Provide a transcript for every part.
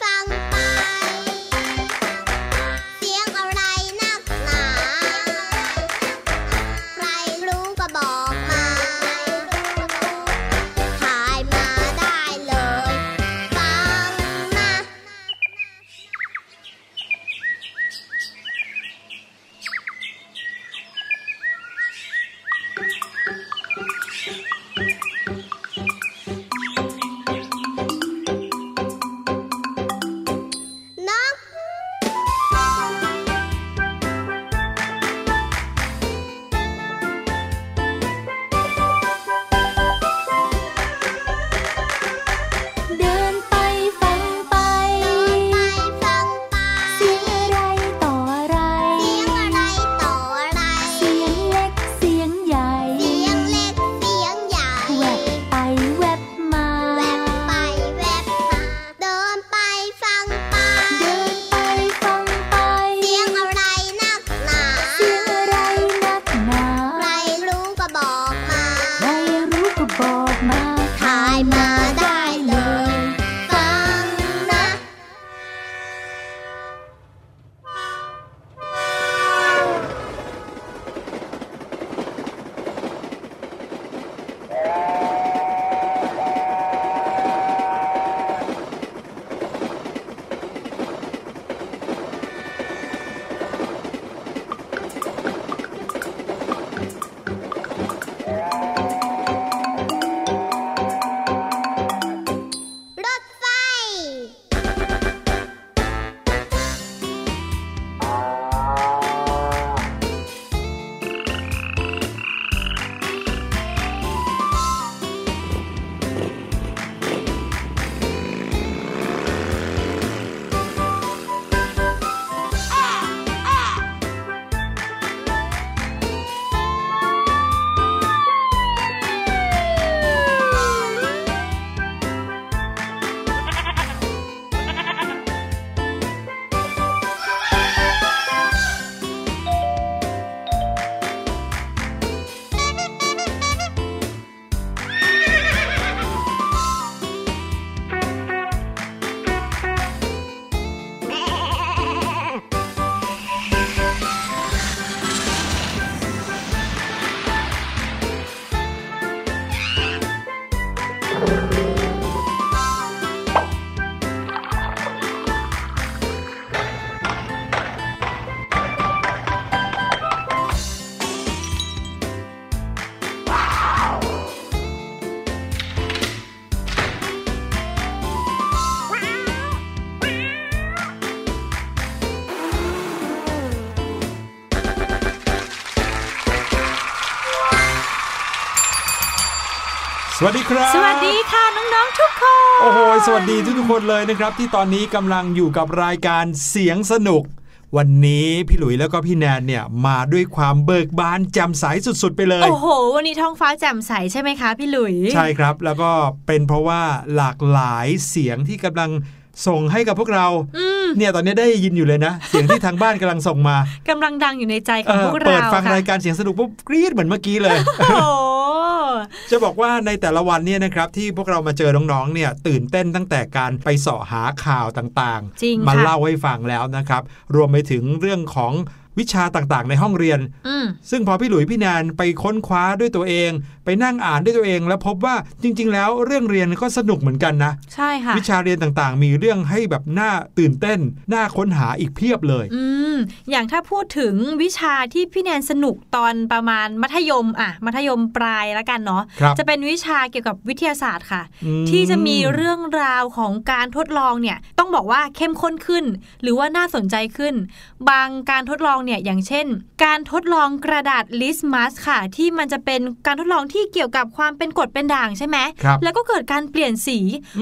ส วัสดีครับ สวัสดีค่ะน้องๆทุกคน โอ้โห สวัสดีทุกๆคนเลยนะครับ ที่ตอนนี้กำลังอยู่กับรายการเสียงสนุก วันนี้พี่หลุยแล้วก็พี่แนนเนี่ยมาด้วยความเบิกบานแจ่มใสสุดๆไปเลย โอ้โห วันนี้ท้องฟ้าแจ่มใสใช่ไหมคะพี่หลุย ใช่ครับ แล้วก็เป็นเพราะว่าหลากหลายเสียงที่กำลังส่งให้กับพวกเราอืมเนี่ยตอนนี้ได้ยินอยู่เลยนะ เสียงที่ทางบ้านกำลังส่งมากำลังดังอยู่ในใจขเอองอพวกเราเปิดฟังค่ะรายการเสียงสนุกปุ๊บกรี๊ดเหมือนเมื่อกี้เลยโอ้โห จะบอกว่าในแต่ละวันเนี่ยนะครับที่พวกเรามาเจอน้องๆเนี่ยตื่นเต้นตั้งแต่การไปเสาะหาข่าวต่างจริงๆมาค่ะเล่าให้ฟังแล้วนะครับ รวมไปถึงเรื่องของวิชาต่างๆ ในห้องเรียนอืมซึ่งพอพี่หลุยพี่แนนไปค้นคว้าด้วยตัวเอง ไปนั่งอ่านด้วยตัวเอง แล้วพบว่าจริง ๆ แล้วเรื่องเรียนก็สนุกเหมือนกันนะใช่ค่ะวิชาเรียนต่างๆ มีเรื่องให้แบบน่าตื่นเต้นน่าค้นหาอีกเพียบเลย อืมอย่างถ้าพูดถึงวิชาที่พี่แนนสนุกตอนประมาณมัธยมอะมัธยมปลายแล้วกันเนาะครับจะเป็นวิชาเกี่ยวกับวิทยาศาสตร์ค่ะอืมที่จะมีเรื่องราวของการทดลองเนี่ยต้องบอกว่าเข้มข้นขึ้น หรือว่าน่าสนใจขึ้น บางการทดลองเนี่ยอย่างเช่น การทดลองกระดาษลิสมัสค่ะ ที่มันจะเป็นการทดลองที่เกี่ยวกับความเป็นกรดเป็นด่างใช่ไหมครับแล้วก็เกิดการเปลี่ยนสี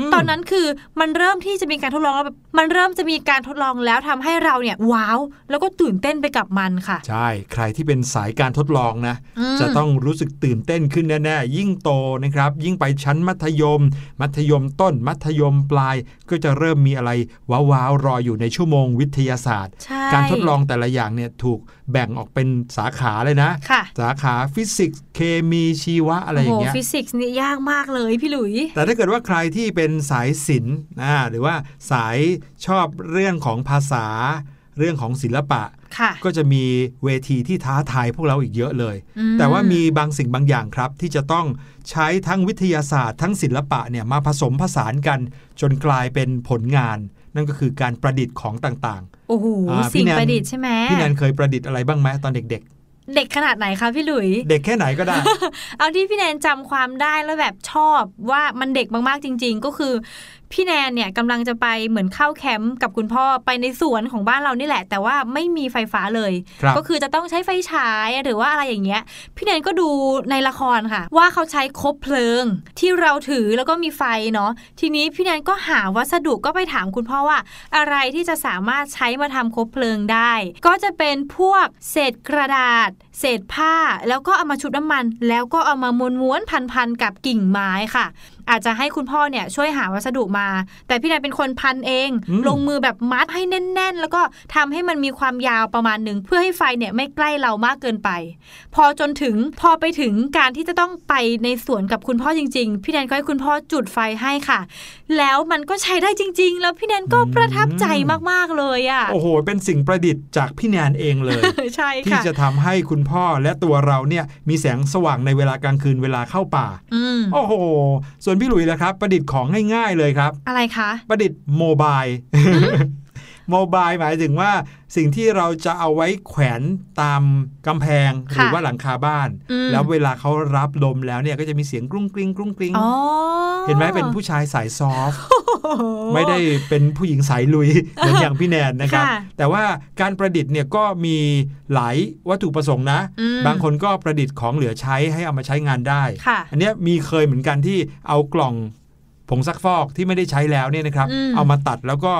มตอนนั้นคือมันเริ่มที่จะมีการทดลองแล้วแบบมันเริ่มจะมีการทดลองแล้วทำให้เราเนี่ยว้าว แล้วก็ตื่นเต้นไปกับมันค่ะ ใช่ ใครที่เป็นสายการทดลองนะอืมจะต้องรู้สึกตื่นเต้นขึ้นแน่ๆยิ่งโตนะครับ ยิ่งไปชั้นมัธยม มัธยมต้น มัธยมปลาย ก็จะเริ่มมีอะไรว้าวๆรออยู่ในชั่วโมงวิทยาศาสตร์ใช่การทดลองแต่ละอย่างเนี่ยถูกแบ่งออกเป็นสาขาเลยนะค่ะสาขาฟิสิกส์เคมีชีวะอะไรอย่างเงี้ยโโหฟิสิกส์นี่ยากมากเลยพี่หลุย แต่ถ้าเกิดว่าใครที่เป็นสายศิลป์อ่าหรือว่าสายชอบเรื่องของภาษาเรื่องของศิลปะค่ะก็จะมีเวทีที่ท้าทายพวกเราอีกเยอะเลยอืมแต่ว่ามีบางสิ่งบางอย่างครับ ที่จะต้องใช้ทั้งวิทยาศาสตร์ ทั้งศิลปะเนี่ยมาผสมผสานกัน จนกลายเป็นผลงาน นั่นก็คือการประดิษฐ์ของต่าง โอ้โหอ่าพี่สิ่งแนนประดิษฐ์ใช่ไหมๆพี่แนนเคยประดิษฐ์อะไรบ้างไหมตอนเด็กเด็กขนาดไหนคะพี่หลุยๆเด็กแค่ไหนก็ได้ เอาที่พี่แนนจำความได้แล้วแบบชอบว่ามันเด็กมากๆจริง ๆ ก็คือ พี่แนนเนี่ยกำลังจะไปเหมือนเข้าแคมป์กับคุณพ่อไปในสวนของบ้านเรานี่แหละ แต่ว่าไม่มีไฟฟ้าเลยครับก็คือจะต้องใช้ไฟฉายหรือว่าอะไรอย่างเงี้ย พี่แนนก็ดูในละครค่ะ ว่าเขาใช้คบเพลิง ที่เราถือแล้วก็มีไฟเนาะทีนี้พี่แนนก็หาวัสดุก็ไปถามคุณพ่อว่า อะไรที่จะสามารถใช้มาทำคบเพลิงได้ ก็จะเป็นพวกเศษกระดาษ เศษผ้าแล้วก็เอามาชุบน้ำมัน แล้วก็เอามาม้วนๆพันๆกับกิ่งไม้ค่ะ อาจจะให้คุณพ่อเนี่ยช่วยหาวัสดุมา แต่พี่แนนเป็นคนพันเองอืมลงมือแบบมัดให้แน่น ๆ แล้วก็ทำให้มันมีความยาวประมาณหนึ่งเพื่อให้ไฟเนี่ยไม่ใกล้เรามากเกินไป พอจนถึงพอไปถึงการที่จะต้องไปในสวนกับคุณพ่อจริง ๆ พี่แนนก็ให้คุณพ่อจุดไฟให้ค่ะแล้วมันก็ใช้ได้จริง ๆ แล้วพี่แนนก็ประทับใจมากๆเลยอะ โอ้โห เป็นสิ่งประดิษฐ์จากพี่แนนเองเลย ใช่ที่ค่ะจะทำให้คุณพ่อและตัวเราเนี่ยมีแสงสว่างในเวลากลางคืนเวลาเข้าป่าอืมโอ้โห ส่วนพี่หลุยส์ล่ะครับ ประดิษฐ์ของง่ายๆเลยครับ อะไรคะ ประดิษฐ์โมบาย โมบายหมายถึงว่าสิ่งที่เราจะเอาไว้แขวนตามกำแพงหค่ะรือว่าหลังคาบ้านอืมแล้วเวลาเขารับลมแล้วเนี่ยก็จะมีเสียงกรุ้งกริ้งกรุ้งกริ้งอ๋อเห็นไหมเป็นผู้ชายสายซอฟต์ไม่ได้เป็นผู้หญิงสายลุยเหมือนอย่างพี่แนนนะครับค่ะแต่ว่าการประดิษฐ์เนี่ยก็มีหลายวัตถุประสงค์นะอืมบางคนก็ประดิษฐ์ของเหลือใช้ให้เอามาใช้งานได้ค่ะอันเนี้ยมีเคยเหมือนกันที่เอากล่องผงซักฟอกที่ไม่ได้ใช้แล้วเนี่ยนะครับอืมเอามาตัดแล้วก็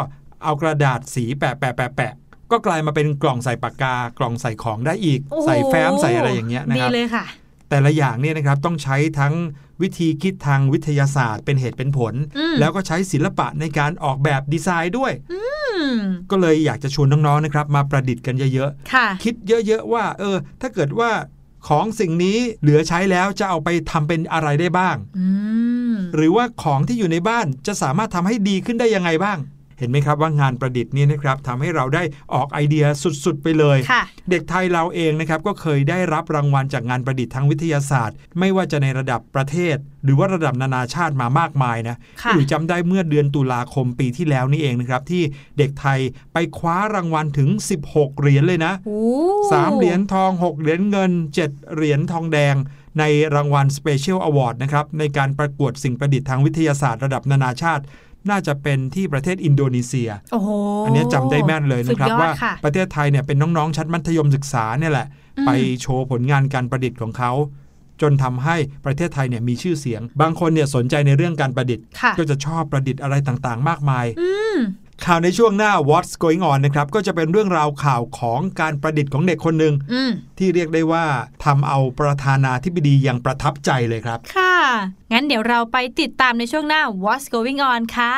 เอากระดาษสีแปะแปะแปะแปะก็กลายมาเป็นกล่องใส่ปากกากล่องใส่ของได้อีกโอ้โหใส่แฟ้มใส่อะไรอย่างเงี้ยนะดีครับเลยค่ะ แต่ละอย่างเนี่ยนะครับต้องใช้ทั้งวิธีคิดทางวิทยาศาสตร์ เป็นเหตุเป็นผลอืมแล้วก็ใช้ศิลปะในการออกแบบดีไซน์ด้วยอืมก็เลยอยากจะชวนน้องๆนะครับ มาประดิษฐ์กันเยอะค่ะๆคิดเยอะๆว่า เออ ถ้าเกิดว่าของสิ่งนี้เหลือใช้แล้วจะเอาไปทำเป็นอะไรได้บ้างอืมหรือว่าของที่อยู่ในบ้านจะสามารถทำให้ดีขึ้นได้ยังไงบ้าง เห็นไหมครับว่างานประดิษฐ์เนี่ยนะครับทำให้เราได้ออกไอเดียสุดๆไปเลยค่ะเด็กไทยเราเองนะครับก็เคยได้รับรางวัลจากงานประดิษฐ์ทางวิทยาศาสตร์ ไม่ว่าจะในระดับประเทศ หรือว่าระดับนานาชาติมามากมายนะค่ะหรือจำได้เมื่อเดือนตุลาคมปีที่แล้วนี่เองนะครับที่เด็กไทยไปคว้ารางวัลถึง 16 เหรียญเลยนะโอ้สามเหรียญทอง 6 เหรียญเงิน 7 เหรียญทองแดงในรางวัล Special Award นะครับในการประกวดสิ่งประดิษฐ์ทางวิทยาศาสตร์ระดับนานาชาติ น่าจะเป็นที่ประเทศอินโดนีเซีย โอ้โห อันนี้จำได้แม่นเลยนะครับ ว่าประเทศไทยเนี่ยเป็นน้องๆชั้นมัธยมศึกษาเนี่ยแหละ ไปโชว์ผลงานการประดิษฐ์ของเขาจนทำให้ประเทศไทยเนี่ยมีชื่อเสียง บางคนเนี่ยสนใจในเรื่องการประดิษฐ์ ก็จะชอบประดิษฐ์อะไรต่างๆ มากมาย ข่าวในช่วงหน้า What's Going On นะครับก็จะเป็นเรื่องราวข่าวของการประดิษฐ์ของเด็กคนหนึ่งที่เรียกได้ว่าทำเอาประธานาธิบดียังประทับใจเลยครับ ค่ะ งั้นเดี๋ยวเราไปติดตามในช่วงหน้า What's Going On ค่ะ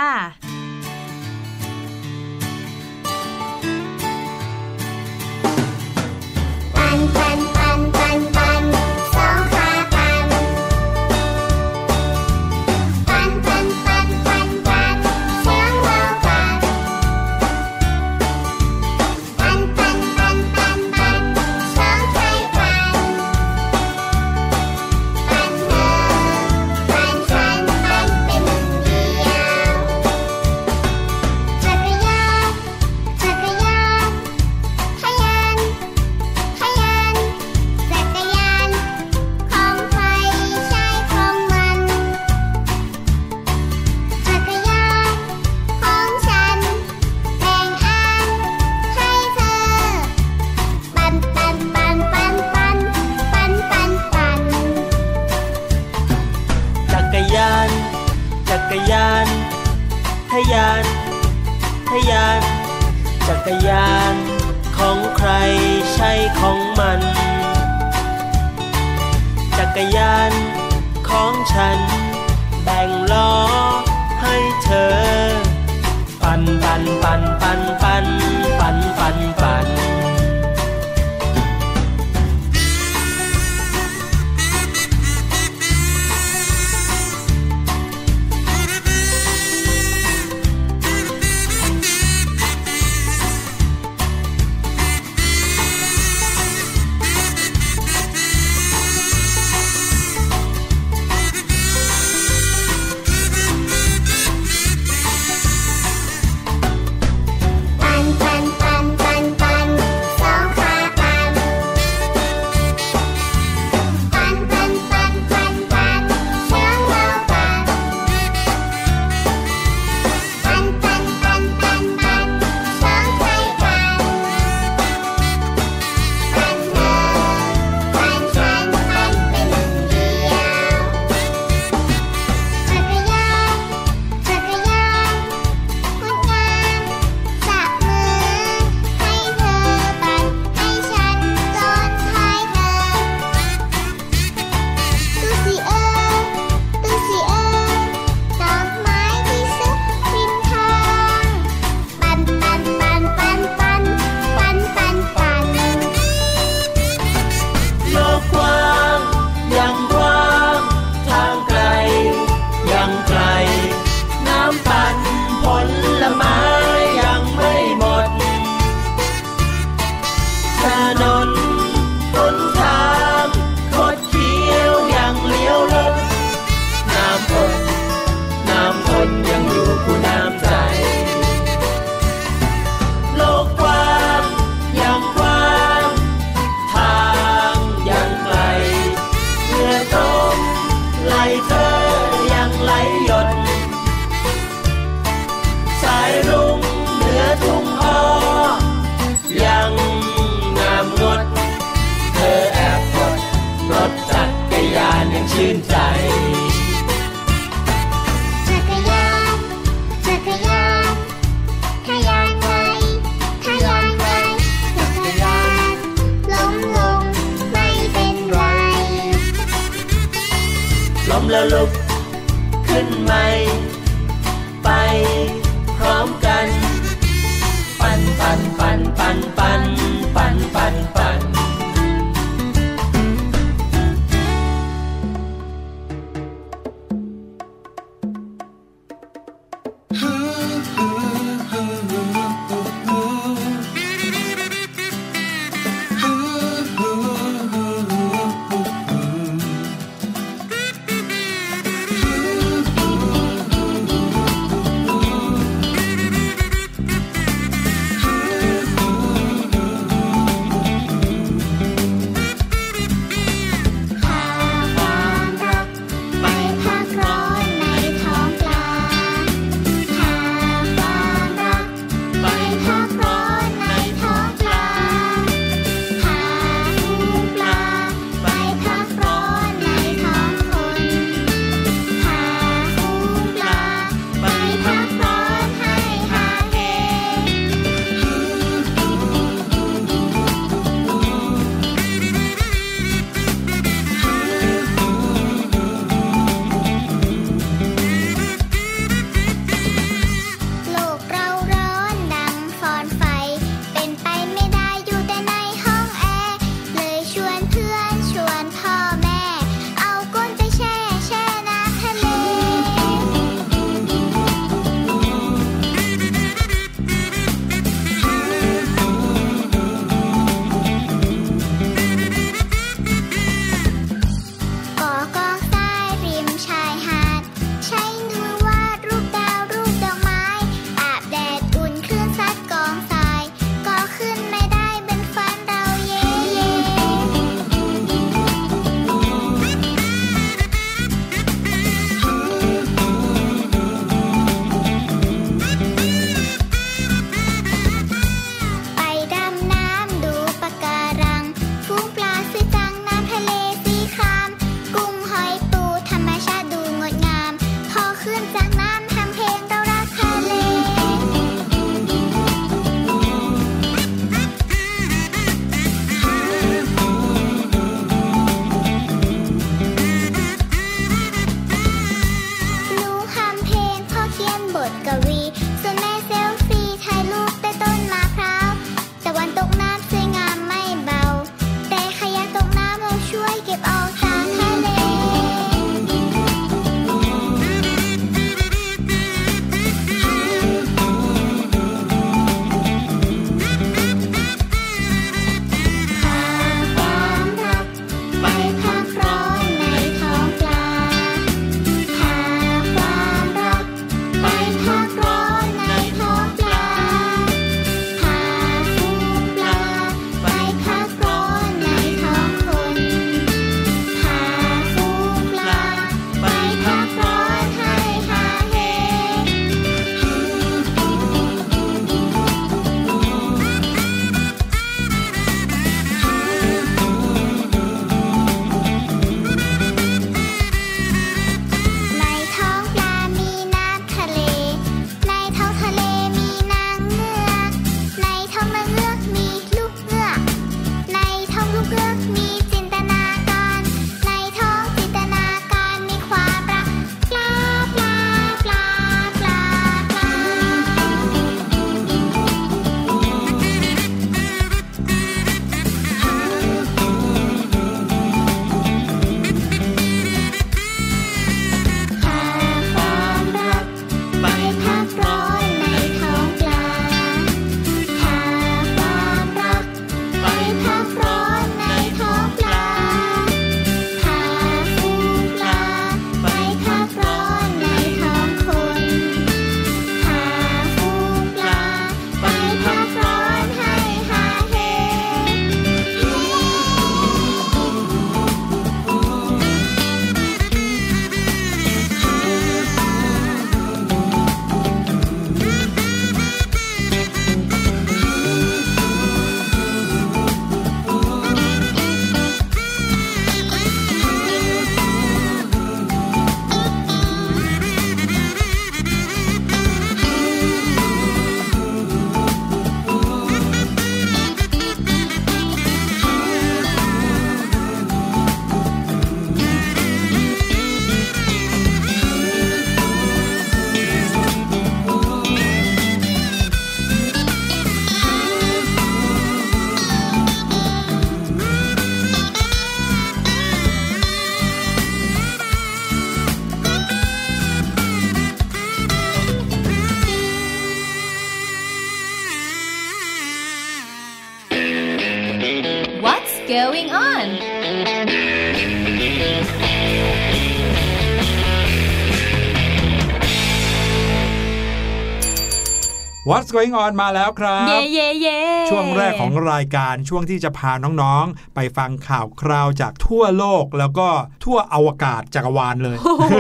What's going on มาแล้วครับ เย่เย่เย่ช่วงแรกของรายการช่วงที่จะพาน้องๆ ไปฟังข่าวคราวจากทั่วโลกแล้วก็ทั่วอวกาศจักรวาลเลยโอ้โห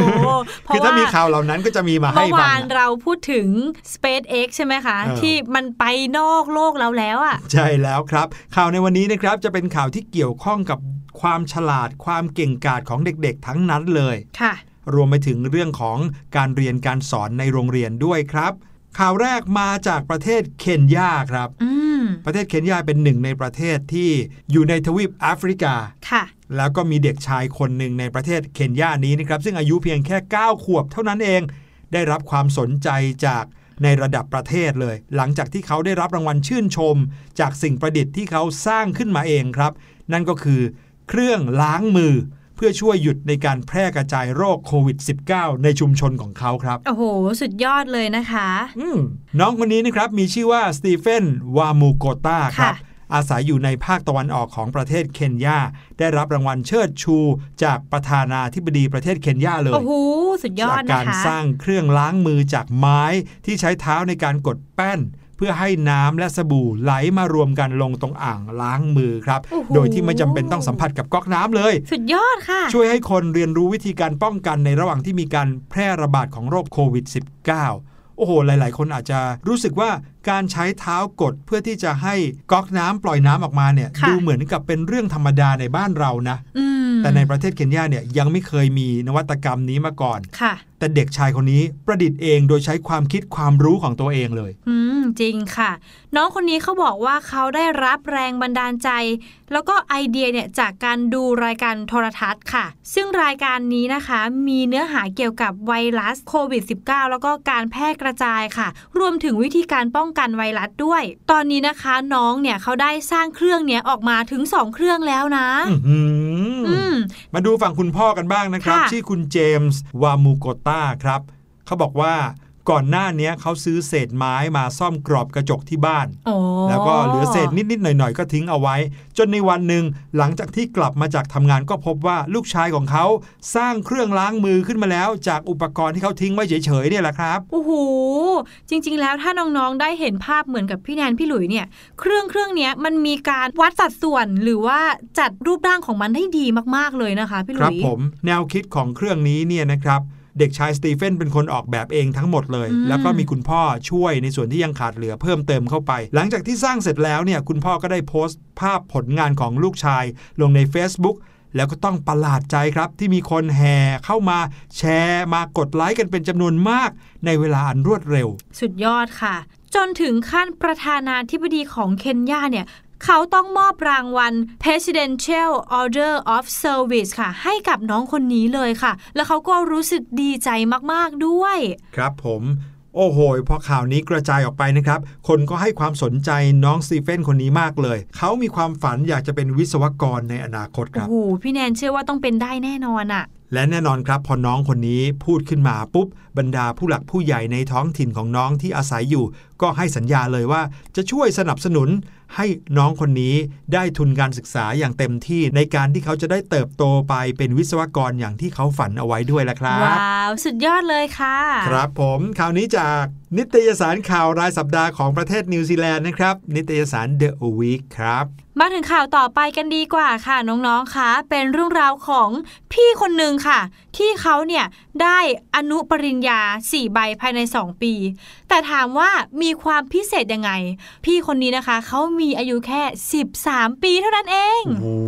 เพคือราะถ้าว่ามีข่าวเหล่านั้นก็จะมีมาให้เมื่อฟัวางนเราพูดถึง SpaceX ใช่ไหมคะเออที่มันไปนอกโลกแล้วแล้วอะใช่แล้วครับ ข่าวในวันนี้นะครับจะเป็นข่าวที่เกี่ยวข้องกับความฉลาดความเก่งกาจของเด็กๆ ทั้งนั้นเลยค่ะ รวมไปถึงเรื่องของการเรียนการสอนในโรงเรียนด้วยครับ ข่าวแรกมาจากประเทศเคนยาครับอืมประเทศเคนยาเป็นหนึ่งในประเทศที่อยู่ในทวีปแอฟริกาค่ะ แล้วก็มีเด็กชายคนหนึ่งในประเทศเคนยานี้นะครับซึ่งอายุเพียงแค่ 9 ขวบเท่านั้นเอง ได้รับความสนใจจากในระดับประเทศเลย หลังจากที่เขาได้รับรางวัลชื่นชม จากสิ่งประดิษฐ์ที่เขาสร้างขึ้นมาเองครับ นั่นก็คือเครื่องล้างมือ เพื่อช่วยหยุดในการแพร่กระจายโรคโควิด -19 ในชุมชนของเขาครับ โอ้โห สุดยอดเลยนะคะอืมน้องคนนี้นะครับมีชื่อว่าสตีเฟนวามูโกตาครับค่ะอาศัยอยู่ในภาคตะวันออกของประเทศเคนยา ได้รับรางวัลเชิดชู จากประธานาธิบดีประเทศเคนยาเลย โอ้โห สุดยอจาดกนะการคะสร้างเครื่องล้างมือจากไม้ที่ใช้เท้าในการกดแป้น เพื่อให้น้ำและสบู่ไหลมารวมกันลงตรงอ่างล้างมือครับโอ้โหโดยที่ไม่จำเป็นต้องสัมผัสกับก๊อกน้ำเลย สุดยอดค่ะ ช่วยให้คนเรียนรู้วิธีการป้องกันในระหว่างที่มีการแพร่ระบาดของโรคโควิด -19 โอ้โห หลาย ๆ คนอาจจะรู้สึกว่าการใช้เท้ากดเพื่อที่จะให้ก๊อกน้ำปล่อยน้ำออกมาเนี่ยค่ะดูเหมือนกับเป็นเรื่องธรรมดาในบ้านเรานะอืมแต่ในประเทศเคนยาเนี่ยยังไม่เคยมีนวัตกรรมนี้มาก่อนค่ะ แต่เด็กชายคนนี้ประดิษฐ์เองโดยใช้ความคิดความรู้ของตัวเองเลย อืม จริงค่ะ น้องคนนี้เขาบอกว่าเขาได้รับแรงบันดาลใจ แล้วก็ไอเดียเนี่ยจากการดูรายการโทรทัศน์ค่ะ ซึ่งรายการนี้นะคะ มีเนื้อหาเกี่ยวกับไวรัสโควิด -19 แล้วก็การแพร่กระจายค่ะ รวมถึงวิธีการป้องกันไวรัสด้วย ตอนนี้นะคะน้องเนี่ยเขาได้สร้างเครื่องเนี้ยออกมาถึง 2 เครื่องแล้วนะอื้อหืออืมมาดูฝั่งคุณพ่อกันบ้างนะครับค่ะชื่อคุณเจมส์วามูโกต้าครับเขาบอกว่าก่อนหน้าเนี้ยเขาซื้อเศษไม้มาซ่อมกรอบกระจกที่บ้านโอ้แล้วก็เหลือเศษนิด ๆ หน่อย ๆ ก็ทิ้งเอาไว้ จนในวันหนึ่งหลังจากที่กลับมาจากทำงานก็พบว่าลูกชายของเขาสร้างเครื่องล้างมือขึ้นมาแล้ว จากอุปกรณ์ที่เขาทิ้งไว้เฉย ๆ เนี่ยแหละครับ โอ้โห จริง ๆ แล้วถ้าน้อง ๆ ได้เห็นภาพเหมือนกับพี่แนนพี่หลุยเนี่ย เครื่องเครื่องเนี้ยมันมีการวัดสัดส่วนหรือว่าจัดรูปร่างของมันได้ดีมาก ๆ เลยนะคะพี่หคลุรับยผม แนวคิดของเครื่องนี้เนี่ยนะครับ เด็กชายสตีเฟนเป็นคนออกแบบเองทั้งหมดเลยอืมแล้วก็มีคุณพ่อช่วยในส่วนที่ยังขาดเหลือเพิ่มเติมเข้าไป หลังจากที่สร้างเสร็จแล้วเนี่ยคุณพ่อก็ได้โพสต์ ภาพผลงานของลูกชาย ลงใน Facebook แล้วก็ต้องประหลาดใจครับที่มีคนแห่เข้ามาแชร์มากดไลค์กันเป็นจำนวนมาก ในเวลาอันรวดเร็ว สุดยอดค่ะ จนถึงขั้นประธานาธิบดีของเคนยาเนี่ย เขาต้องมอบรางวัล Presidential Order of Service ค่ะ ให้กับน้องคนนี้เลยค่ะ แล้วเขาก็รู้สึกดีใจมากๆด้วย ครับผมโอ้โห พอข่าวนี้กระจายออกไปนะครับ คนก็ให้ความสนใจน้องสตีเฟนคนนี้มากเลย เขามีความฝันอยากจะเป็นวิศวกรในอนาคตคโอ้รับโห พี่แนนเชื่อว่าต้องเป็นได้แน่นอนอะ และแน่นอนครับพอน้องคนนี้พูดขึ้นมาปุ๊บบรรดาผู้หลักผู้ใหญ่ในท้องถิ่นของน้องที่อาศัยอยู่ ก็ให้สัญญาเลยว่าจะช่วยสนับสนุน ให้น้องคนนี้ได้ทุนการศึกษาอย่างเต็มที่ในการที่เขาจะได้เติบโตไปเป็นวิศวกรอย่างที่เขาฝันเอาไว้ด้วยละครับว้าวสุดยอดเลยค่ะ ครับผมข่าวนี้จากนิตยสารข่าวรายสัปดาห์ของประเทศนิวซีแลนด์นะครับนิตยสาร The Week ครับ มาถึงข่าวต่อไปกันดีกว่าค่ะน้องๆคะเป็นเรื่องราวของพี่คนหนึ่งค่ะ ที่เขาเนี่ยได้อนุปริญญา 4 ใบภายใน 2 ปี แต่ถามว่ามีความพิเศษยังไง พี่คนนี้นะคะ เขามีอายุแค่ 13 ปีเท่านั้นเองโอ้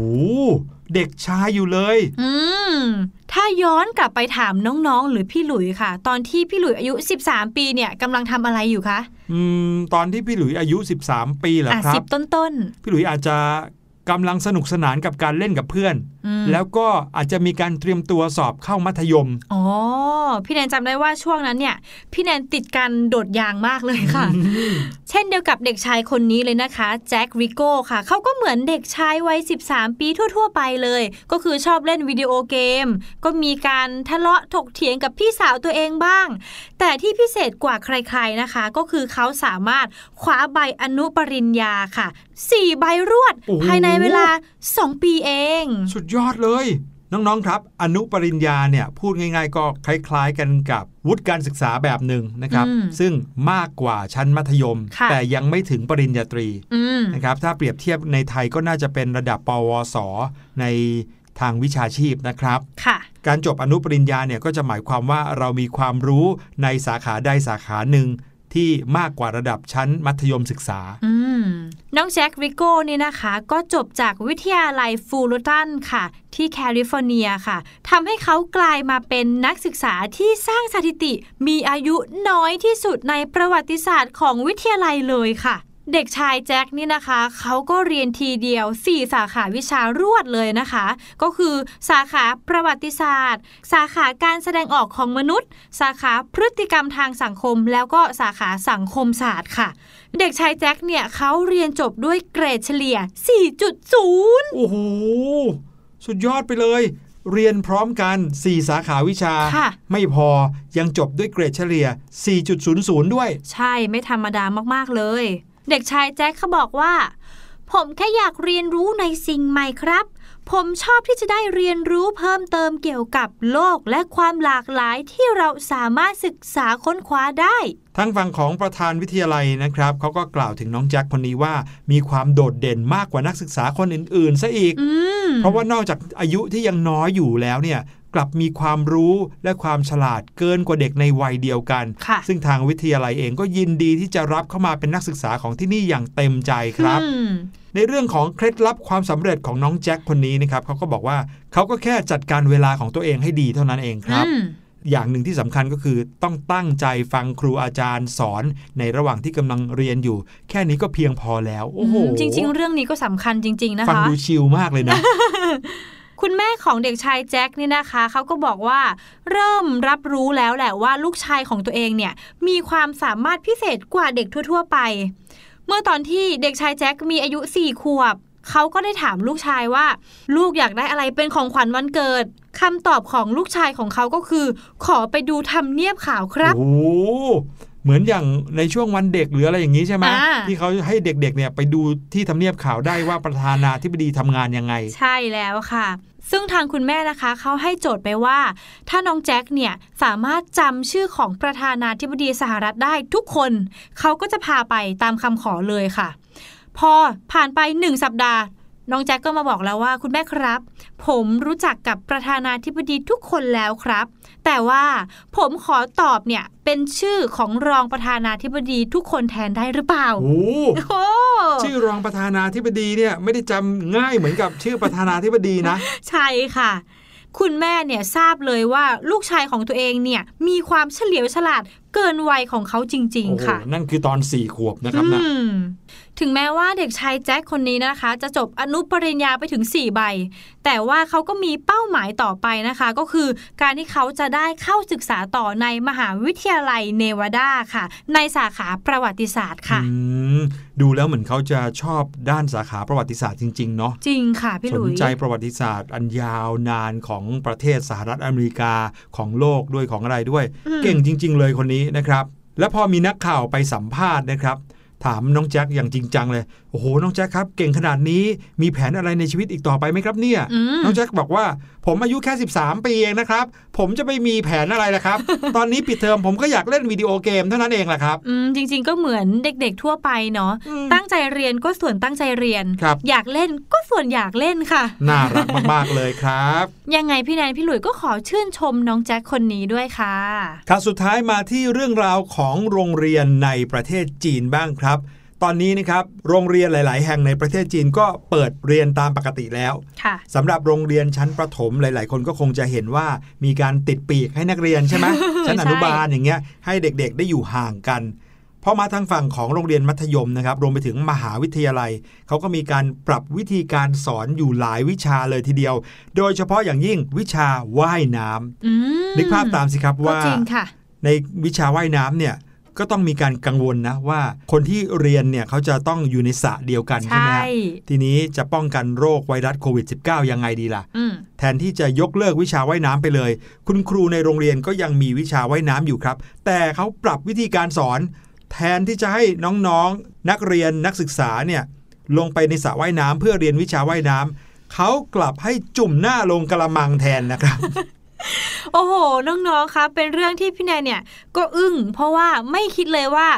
เด็กชายอยู่เลย อืมถ้าย้อนกลับไปถามน้องๆ หรือพี่หลุยค่ะ ตอนที่พี่หลุยอายุ 13 ปีเนี่ยกำลังทำอะไรอยู่คะอืมตอนที่พี่หลุยอายุ 13 ปีเหรออะครัสิบบต้นพี่หลุยอาจจะ กำลังสนุกสนานกับการเล่นกับเพื่อนๆอืมแล้วก็อาจจะมีการเตรียมตัวสอบเข้ามัธยม อ๋อ พี่แนนจำได้ว่าช่วงนั้นเนี่ย พี่แนนติดการโดดยางมากเลยค่ะ เช่นเดียวกับเด็กชายคนนี้เลยนะคะแจ็คริโก้ค่ะ เขาก็เหมือนเด็กชายวัย 13 ปีทั่ว ๆ ไปเลย ก็คือชอบเล่นวิดีโอเกม ก็มีการทะเลาะถกเถียงกับพี่สาวตัวเองบ้าง แต่ที่พิเศษกว่าใคร ๆนะคะ ก็คือเขาสามารถคว้าใบอนุปริญญาค่ะ 4 ใบรวดโอ้โหภายในเวลา 2 ปีเอง สุดยอดเลย น้อง ๆ ครับ อนุปริญญาเนี่ย พูดง่าย ๆ ก็คล้าย ๆ กันกับวุฒิการศึกษาแบบหนึ่งนะครับอืมซึ่งมากกว่าชั้นมัธยมค่ะแต่ยังไม่ถึงปริญญาตรีอืมนะครับ ถ้าเปรียบเทียบในไทยก็น่าจะเป็นระดับปวส ในทางวิชาชีพนะครับค่ะการจบอนุปริญญาเนี่ยก็จะหมายความว่าเรามีความรู้ในสาขาใดสาขาหนึ่ง ที่มากกว่าระดับชั้นมัธยมศึกษา น้องแจ็คริโก้นี่นะคะ ก็จบจากวิทยาลัยฟูลตันค่ะ ที่แคลิฟอร์เนียค่ะทำให้เขากลายมาเป็นนักศึกษาที่สร้างสถิติมีอายุน้อยที่สุดในประวัติศาสตร์ของวิทยาลัยเลยค่ะ เด็กชายแจ็คนี่นะคะเขาก็เรียนทีเดียว 4 สาขาวิชารวดเลยนะคะ ก็คือสาขาประวัติศาสตร์ สาขาการแสดงออกของมนุษย์ สาขาพฤติกรรมทางสังคม แล้วก็สาขาสังคมศาสตร์ค่ะ เด็กชายแจ็คเนี่ยเขาเรียนจบด้วยเกรดเฉลี่ย 4.0 โอ้โห สุดยอดไปเลย เรียนพร้อมกัน 4 สาขาวิชาค่ะไม่พอยังจบด้วยเกรดเฉลี่ย 4.00 ด้วย ใช่ไม่ธรรมดามากๆเลย เด็กชายแจ็คเขาบอกว่า ผมแค่อยากเรียนรู้ในสิ่งใหม่ครับ ผมชอบที่จะได้เรียนรู้เพิ่มเติมเกี่ยวกับโลกและความหลากหลายที่เราสามารถศึกษาค้นคว้าได้ ทั้งฝั่งของประธานวิทยาลัยนะครับเขาก็กล่าวถึงน้องแจ็คคนนี้ว่า มีความโดดเด่นมากกว่านักศึกษาคนอื่นๆซะอีกอืมเพราะว่านอกจากอายุที่ยังน้อยอยู่แล้วเนี่ย กลับมีความรู้และความฉลาดเกินกว่าเด็กในวัยเดียวกันค่ะซึ่งทางวิทยาลัยเองก็ยินดีที่จะรับเข้ามาเป็นนักศึกษาของที่นี่อย่างเต็มใจครับอืมในเรื่องของเคล็ดลับความสำเร็จของน้องแจ็คคนนี้นะครับเขาก็บอกว่าเขาก็แค่จัดการเวลาของตัวเองให้ดีเท่านั้นเองครับอืมอย่างหนึ่งที่สำคัญก็คือต้องตั้งใจฟังครูอาจารย์สอนในระหว่างที่กำลังเรียนอยู่ แค่นี้ก็เพียงพอแล้ว โอ้โห จริง ๆ เรื่องนี้ก็สำคัญจริง ๆ นะฟังคะดูชิลมากเลยนะ คุณแม่ของเด็กชายแจ็คนี่นะคะเขาก็บอกว่าเริ่มรับรู้แล้วแหละว่าลูกชายของตัวเองเนี่ยมีความสามารถพิเศษกว่าเด็กทั่ว ๆ ไป เมื่อตอนที่เด็กชายแจ็คมีอายุสี่ขวบเขาก็ได้ถามลูกชายว่า ลูกอยากได้อะไรเป็นของขวัญวันเกิดคำตอบของลูกชายของเขาก็คือ ขอไปดูทำเนียบขาวครับ โอ้โหเหมือนอย่างในช่วงวันเด็กหรืออะไรอย่างนี้ใช่ไหมอ่าที่เขาให้เด็กๆเนี่ยไปดูที่ทำเนียบข่าวได้ว่าประธานาธิบดีทำงานยังไง ใช่แล้วค่ะ ซึ่งทางคุณแม่นะคะเขาให้โจทย์ไปว่า ถ้าน้องแจ็คเนี่ยสามารถจำชื่อของประธานาธิบดีสหรัฐได้ทุกคนเขาก็จะพาไปตามคำขอเลยค่ะ พอผ่านไปหนึ่งสัปดาห์ น้องแจ็คก็มาบอกแล้วว่าคุณแม่ครับ ผมรู้จักกับประธานาธิบดีทุกคนแล้วครับ แต่ว่าผมขอตอบเนี่ยเป็นชื่อของรองประธานาธิบดีทุกคนแทนได้หรือเปล่าโอ้โอ้ชื่อรองประธานาธิบดีเนี่ยไม่ได้จำง่ายเหมือนกับชื่อประธานาธิบดีนะ ใช่ค่ะคุณแม่เนี่ยทราบเลยว่าลูกชายของตัวเองเนี่ยมีความเฉลียวฉลาดเกินวัยของเขาจริงโอ้โหๆค่ะ นั่นคือตอนสี่ขวบนะครับนะอืมถึงแม้ว่าเด็กชายแจ็คคนนี้นะคะ จะจบอนุปริญญาไปถึง 4 ใบ แต่ว่าเขาก็มีเป้าหมายต่อไปนะคะ ก็คือการที่เขาจะได้เข้าศึกษาต่อในมหาวิทยาลัยเนวาดาค่ะ ในสาขาประวัติศาสตร์ค่ะอืมดูแล้วเหมือนเขาจะชอบด้านสาขาประวัติศาสตร์จริง ๆ เนาะจริงค่ะพี่หสลุนยใจประวัติศาสตร์อันยาวนานของประเทศสหรัฐอเมริกาของโลกด้วยของอะไรด้วยอืมเก่งจริง ๆ เลยคนนี้นะครับ และพอมีนักข่าวไปสัมภาษณ์นะครับ ถามน้องแจ็คอย่างจริงจังเลย โอ้โห น้องแจ็คครับ เก่งขนาดนี้มีแผนอะไรในชีวิตอีกต่อไปไหมครับเนี่ยอืมน้องแจ็คบอกว่า ผมอายุแค่ 13 ปีเองนะครับ ผมจะไม่มีแผนอะไรละครับ ตอนนี้ปิดเทอมผมก็อยากเล่นวิดีโอเกมเท่านั้นเองแหละครับอืมจริง ๆ ก็เหมือนเด็กๆทั่วไปเนาะอืมตั้งใจเรียนก็ส่วนตั้งใจเรียนครับอยากเล่นก็ส่วนอยากเล่นค่ะ น่ารักมากๆเลยครับ ยังไงพี่แนนพี่หลุยก็ขอชื่นชมน้องแจ็คคนนี้ด้วยค่ะข่าวสุดท้ายมาที่เรื่องราวของโรงเรียนในประเทศจีนบ้างครับตอนนี้นะครับโรงเรียนหลาย ๆ แห่งในประเทศจีนก็เปิดเรียนตามปกติแล้วค่ะสำหรับโรงเรียนชั้นประถมหลาย ๆ คนก็คงจะเห็นว่ามีการติดปีกให้นักเรียนใช่ไหมชั้นอนุบาลอย่างเงี้ยให้เด็ก ๆ ได้อยู่ห่างกันพอมาทางฝั่งของโรงเรียนมัธยมนะครับ รวมไปถึงมหาวิทยาลัย เขาก็มีการปรับวิธีการสอนอยู่หลายวิชาเลยทีเดียว โดยเฉพาะอย่างยิ่งวิชาว่ายน้ำอืมนึกภาพตามสิครับก็ว่าจริงค่ะในวิชาว่ายน้ำเนี่ย ก็ต้องมีการกังวลนะว่าคนที่เรียนเนี่ยเขาจะต้องอยู่ในสระเดียวกันใช่ไหมใช่ฮะทีนี้จะป้องกันโรคไวรัสโควิด -19 ยังไงดีล่ะอืมแทนที่จะยกเลิกวิชาว่ายน้ำไปเลย คุณครูในโรงเรียนก็ยังมีวิชาว่ายน้ำอยู่ครับ แต่เขาปรับวิธีการสอน แทนที่จะให้น้องๆนักเรียนนักศึกษาเนี่ยลงไปในสระว่ายน้ำเพื่อเรียนวิชาว่ายน้ำเขากลับให้จุ่มหน้าลงกระมังแทนนะครับ โอ้โห น้องๆคะเป็นเรื่องที่พี่แนนเนี่ย ก็อึ้งเพราะว่าไม่คิดเลยว่า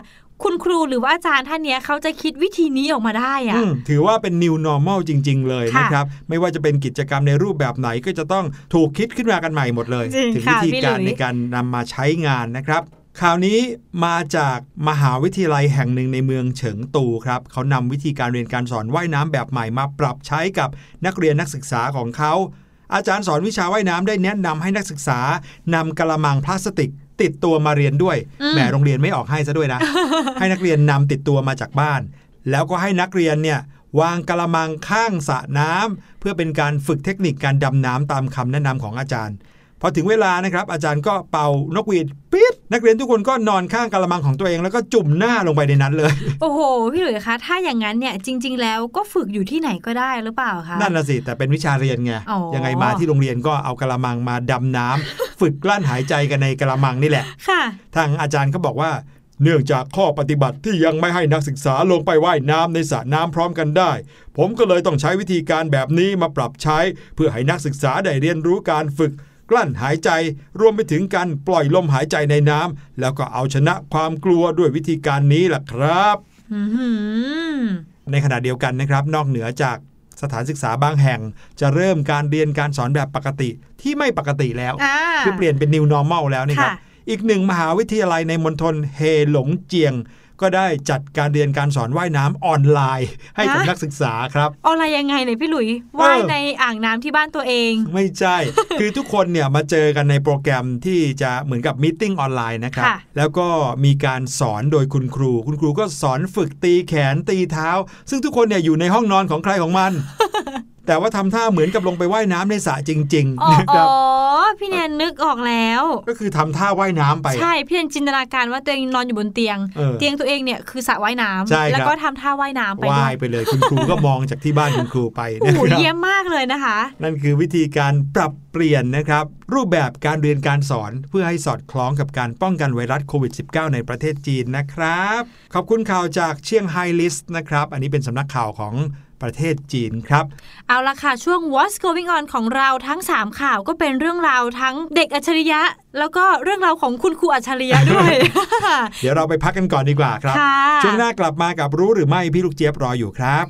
คุณครูหรือว่าอาจารย์ท่านเนี้ยเขาจะคิดวิธีนี้ออกมาได้อะอืมถือว่าเป็น new normal จริง ๆ เลยค่ะนะครับ ไม่ว่าจะเป็นกิจกรรมในรูปแบบไหนก็จะต้องถูกคิดขึ้นมากันใหม่หมดเลยจริงถึงค่ะวิธีพี่การหลุยในการนำมาใช้งานนะครับข่าวนี้มาจากมหาวิทยาลัยแห่งหนึ่งในเมืองเฉิงตูครับเขานำวิธีการเรียนการสอนว่ายน้ำแบบใหม่มาปรับใช้กับนักเรียนนักศึกษาของเขา อาจารย์สอนวิชาว่ายน้ำได้แนะนำให้นักศึกษานำกระมังพลาสติก ติดตัวมาเรียนด้วยอืมแหมโรงเรียนไม่ออกให้ซะด้วยนะ ให้นักเรียนนำติดตัวมาจากบ้าน แล้วก็ให้นักเรียนเนี่ยวางกระมังข้างสระน้ำเพื่อเป็นการฝึกเทคนิคการดำน้ำตามคำแนะนำของอาจารย์ พอถึงเวลานะครับ อาจารย์ก็เป่านกหวีดปี๊ดนักเรียนทุกคนก็นอนข้างกระมังของตัวเอง แล้วก็จุ่มหน้าลงไปในนั้นเลย โอ้โห พี่หลุยส์คะถ้าอย่างนั้นเนี่ยจริง ๆ แล้วก็ฝึกอยู่ที่ไหนก็ได้หรือเปล่าคะนั่นน่ะสิแต่เป็นวิชาเรียนไงอ๋อยังไงมาที่โรงเรียนก็เอากระมังมาดำน้ำฝึกกลั้นหายใจกันในกระมังนี่แหละค่ะ ทางอาจารย์ก็บอกว่าเนื่องจากข้อปฏิบัติที่ยังไม่ให้นักศึกษาลงไปว่ายน้ำในสระน้ำพร้อมกันได้ ผมก็เลยต้องใช้วิธีการแบบนี้มาปรับใช้ เพื่อให้นักศึกษาได้เรียนรู้การฝึก กลั้นหายใจ รวมไปถึงการปล่อยลมหายใจในน้ำแล้วก็เอาชนะความกลัวด้วยวิธีการนี้ล่ะครับอืมในขณะเดียวกันนะครับ นอกเหนือจากสถานศึกษาบางแห่ง จะเริ่มการเรียนการสอนแบบปกติที่ไม่ปกติแล้วอ่าคือเปลี่ยนเป็น new normal แล้วนี่ครับค่ะอีกหนึ่งมหาวิทยาลัยในมณฑลเฮหลงเจียง ก็ได้จัดการเรียนการสอนว่ายน้ำออนไลน์ ให้กับฮะนักศึกษาครับ ออนไลน์ยังไงเนี่ยพี่หลุยว่ายในอ่างน้ำที่บ้านตัวเอง ไม่ใช่ คือทุกคนเนี่ยมาเจอกันในโปรแกรมที่จะเหมือนกับม e e t งออนไลน์นะครับค่ะแล้วก็มีการสอนโดยคุณครู คุณครูก็สอนฝึกตีแขนตีเท้า ซึ่งทุกคนเนี่ยอยู่ในห้องนอนของใครของมัน แต่ว่าทำท่าเหมือนกับลงไปว่ายน้ำในสระจริงอ๋อๆนะครับอ๋อพี่แนนนึกออกแล้ว ก็คือทำท่าว่ายน้ำไป ใช่พี่แนนจินตนาการว่าตัวเองนอนอยู่บนเตียงเออเตียงตัวเองเนี่ยคือสระว่ายน้ำใช่ครับแล้วก็ทำท่าว่ายน้ำไปด้ว่าวยยไปเลยคุณครูก็มองจากที่บ้านคุณครูไปโอ้นะโหครับเยี่ยมมากเลยนะคะ นั่นคือวิธีการปรับเปลี่ยนนะครับ รูปแบบการเรียนการสอนเพื่อให้สอดคล้องกับการป้องกันไวรัสโควิด -19 ในประเทศจีนนะครับ ขอบคุณข่าวจากเชียงไฮลิสต์นะครับ อันนี้เป็นสำนักข่าวของ ประเทศจีนครับ เอาละค่ะ ช่วง What's Going On ของเราทั้ง 3 ข่าวก็เป็นเรื่องราวทั้งเด็กอัจฉริยะ แล้วก็เรื่องราวของคุณครูอัจฉริยะด้วย เดี๋ยวเราไปพักกันก่อนดีกว่าครับค่ะช่วงหน้ากลับมากับรู้หรือไม่พี่ลูกเจี๊ยบรออยู่ครับ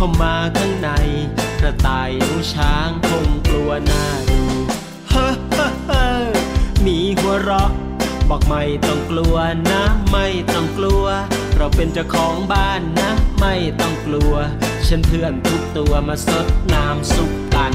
เข้ามาข้างใน กระต่ายหูช้างคงกลัวหน้าดูเฮ้เฮ้เฮ้มีหัวเราะ บอกไม่ต้องกลัวนะ ไม่ต้องกลัว เราเป็นเจ้าของบ้านนะ ไม่ต้องกลัว ฉันเพื่อนทุกตัวมาสดน้ำสุกตัน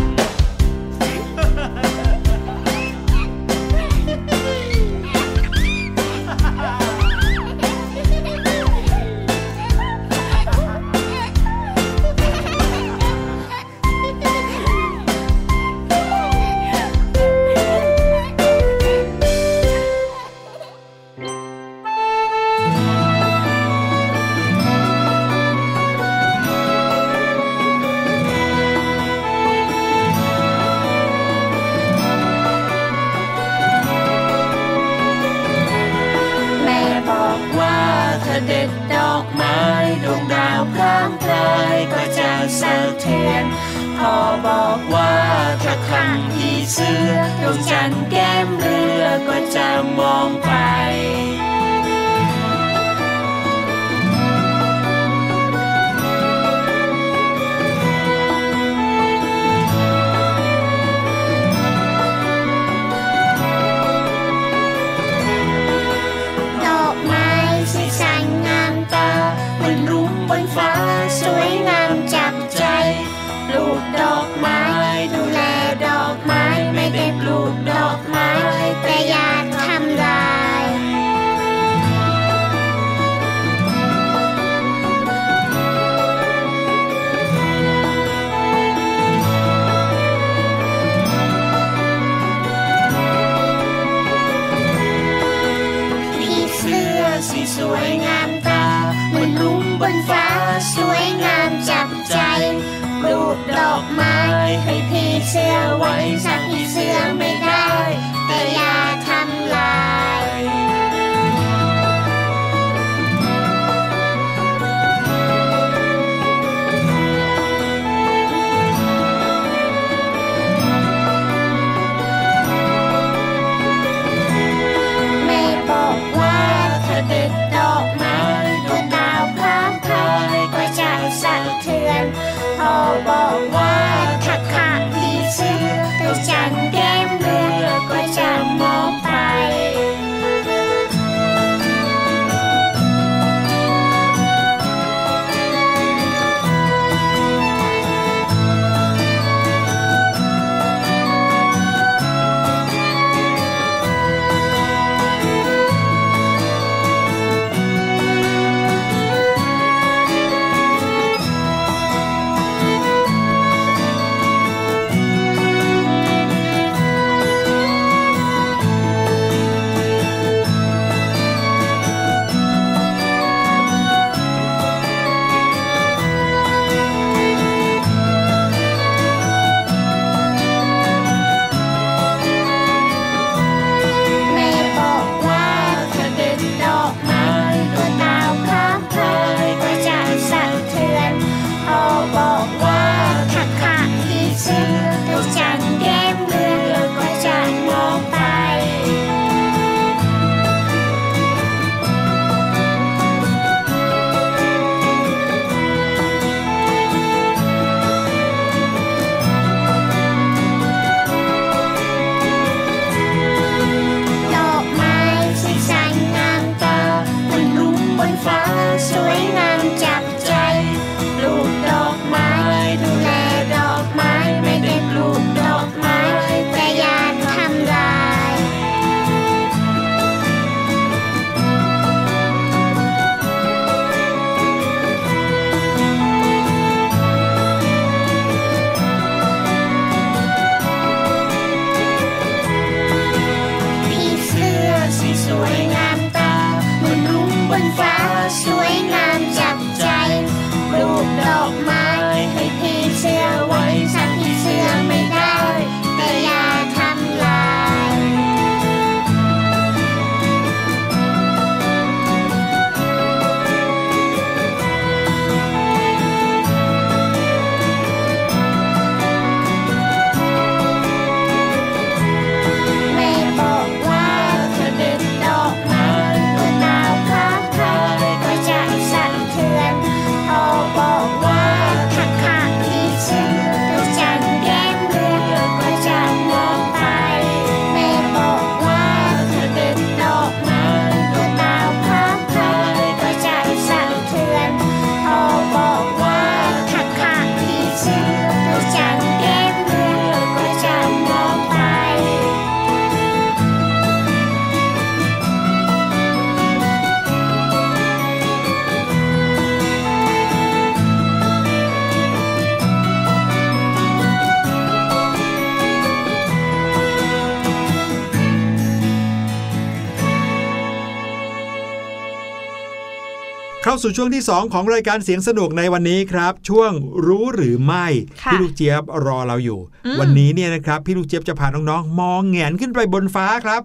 เข้าสู่ช่วงที่ 2 ของรายการเสียงสนุกในวันนี้ครับ ช่วงรู้หรือไม่ค่ะพี่ลูกเจี๊ยบรอเราอยู่อืมวันนี้เนี่ยนะครับ พี่ลูกเจี๊ยบจะพาน้องๆ มองแหงนขึ้นไปบนฟ้าครับ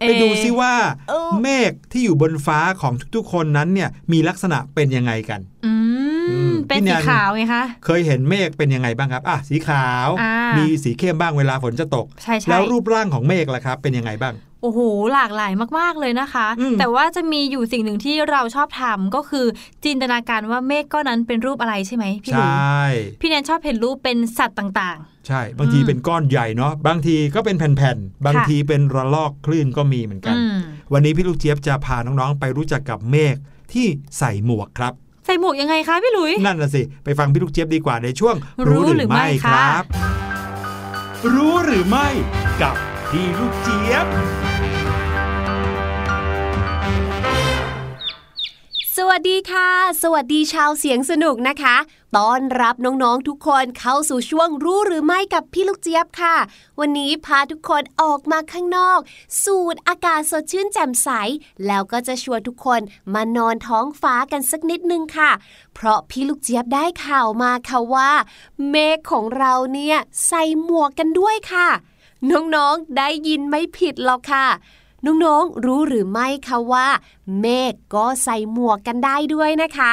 เอ๊ะไปดูซิว่าเออเมฆที่อยู่บนฟ้าของทุกๆ คนนั้นเนี่ยมีลักษณะเป็นยังไงกันอือืมมเป็นพี่แนสีนขาวไงคะ เคยเห็นเมฆเป็นยังไงบ้างครับ อะ สีขาวอ่ามีมีสีเข้มบ้างเวลาฝนจะตกใช่ใช่แล้วรูปร่างของเมฆล่ะครับ เป็นยังไงบ้าง โอ้โห หลากหลายมาก ๆ เลยนะคะอืมแต่ว่าจะมีอยู่สิ่งหนึ่งที่เราชอบทำก็คือจินตนาการว่าเมฆก้อนนั้นเป็นรูปอะไรใช่ไหมพี่ใชหลุย่พี่แนนชอบเห็นรูปเป็นสัตว์ต่างใช่ บางทีอืมเป็นก้อนใหญ่เนาะบางทีก็เป็นแผ่นๆ บางค่ะทีเป็นระลอกคลื่นก็มีเหมือนๆกันอืมวันนี้พี่ลูกเจี๊ยบจะพาน้องๆ ไปรู้จักกับเมฆที่ใส่หมวกครับ ใส่หมวกยังไงคะพี่หลุย นั่นน่ะสิไปฟังพี่ลูกเจี๊ยบดีกว่าในช่วง รู้หรือไม่คค่ะรับ รู้หรือไม่กับ พี่ลูกเจี๊ยบ สวัสดีค่ะ สวัสดีชาวเสียงสนุกนะคะต้อนรับน้องๆทุกคนเข้าสู่ช่วงรู้หรือไม่กับพี่ลูกเจี๊ยบค่ะ วันนี้พาทุกคนออกมาข้างนอก สูดอากาศสดชื่นแจ่มใส แล้วก็จะชวนทุกคนมานอนท้องฟ้ากันสักนิดนึงค่ะ เพราะพี่ลูกเจี๊ยบได้ข่าวมาค่ะว่า เมฆของเราเนี่ยใส่หมวกกันด้วยค่ะ น้องๆ ได้ยินไม่ผิดหรอกค่ะ น้องๆ รู้หรือไม่คะว่า เมฆก็ใส่หมวกกันได้ด้วยนะคะ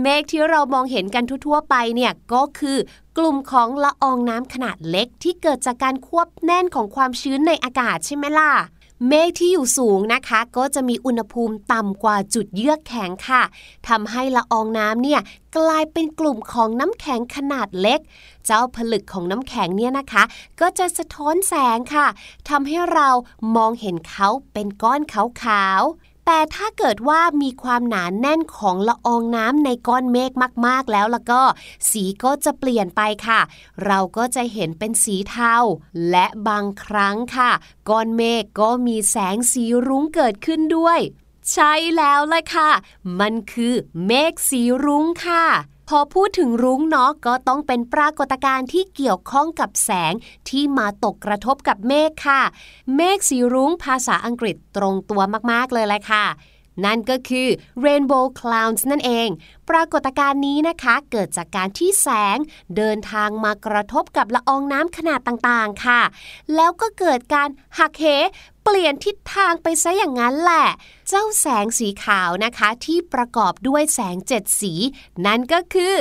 เมฆที่เรามองเห็นกันทั่วๆไปเนี่ยก็คือกลุ่มของละอองน้ำขนาดเล็กที่เกิดจากการควบแน่นของความชื้นในอากาศใช่ไหมล่ะ เมฆที่อยู่สูงนะคะ ก็จะมีอุณหภูมิต่ำกว่าจุดเยือกแข็งค่ะทำให้ละอองน้ำเนี่ยกลายเป็นกลุ่มของน้ำแข็งขนาดเล็ก เจ้าผลึกของน้ำแข็งเนี่ยนะคะ ก็จะสะท้อนแสงค่ะทำให้เรามองเห็นเขาเป็นก้อนขาวๆ แต่ถ้าเกิดว่ามีความหนานแน่นของละอองน้ำในก้อนเมฆมาก ๆ แล้วแล้วก็สีก็จะเปลี่ยนไปค่ะ เราก็จะเห็นเป็นสีเทา และบางครั้งค่ะ ก้อนเมฆก็มีแสงสีรุ้งเกิดขึ้นด้วย ใช่แล้วเลยค่ะ มันคือเมฆสีรุ้งค่ะ พอพูดถึงรุ้งเนาะก็ต้องเป็นปรากฏการณ์ที่เกี่ยวข้องกับแสงที่มาตกกระทบกับเมฆค่ะ เมฆสีรุ้งภาษาอังกฤษตรงตัวมากๆเลยแหละค่ะ นั่นก็คือ rainbow clouds นั่นเอง ปรากฏการณ์นี้นะคะเกิดจากการที่แสงเดินทางมากระทบกับละอองน้ำขนาดต่างๆ ค่ะ แล้วก็เกิดการหักเหเปลี่ยนทิศทางไปซะอย่างนั้นแหละ เจ้าแสงสีขาวนะคะที่ประกอบด้วยแสงเจ็ดสี นั่นก็คือ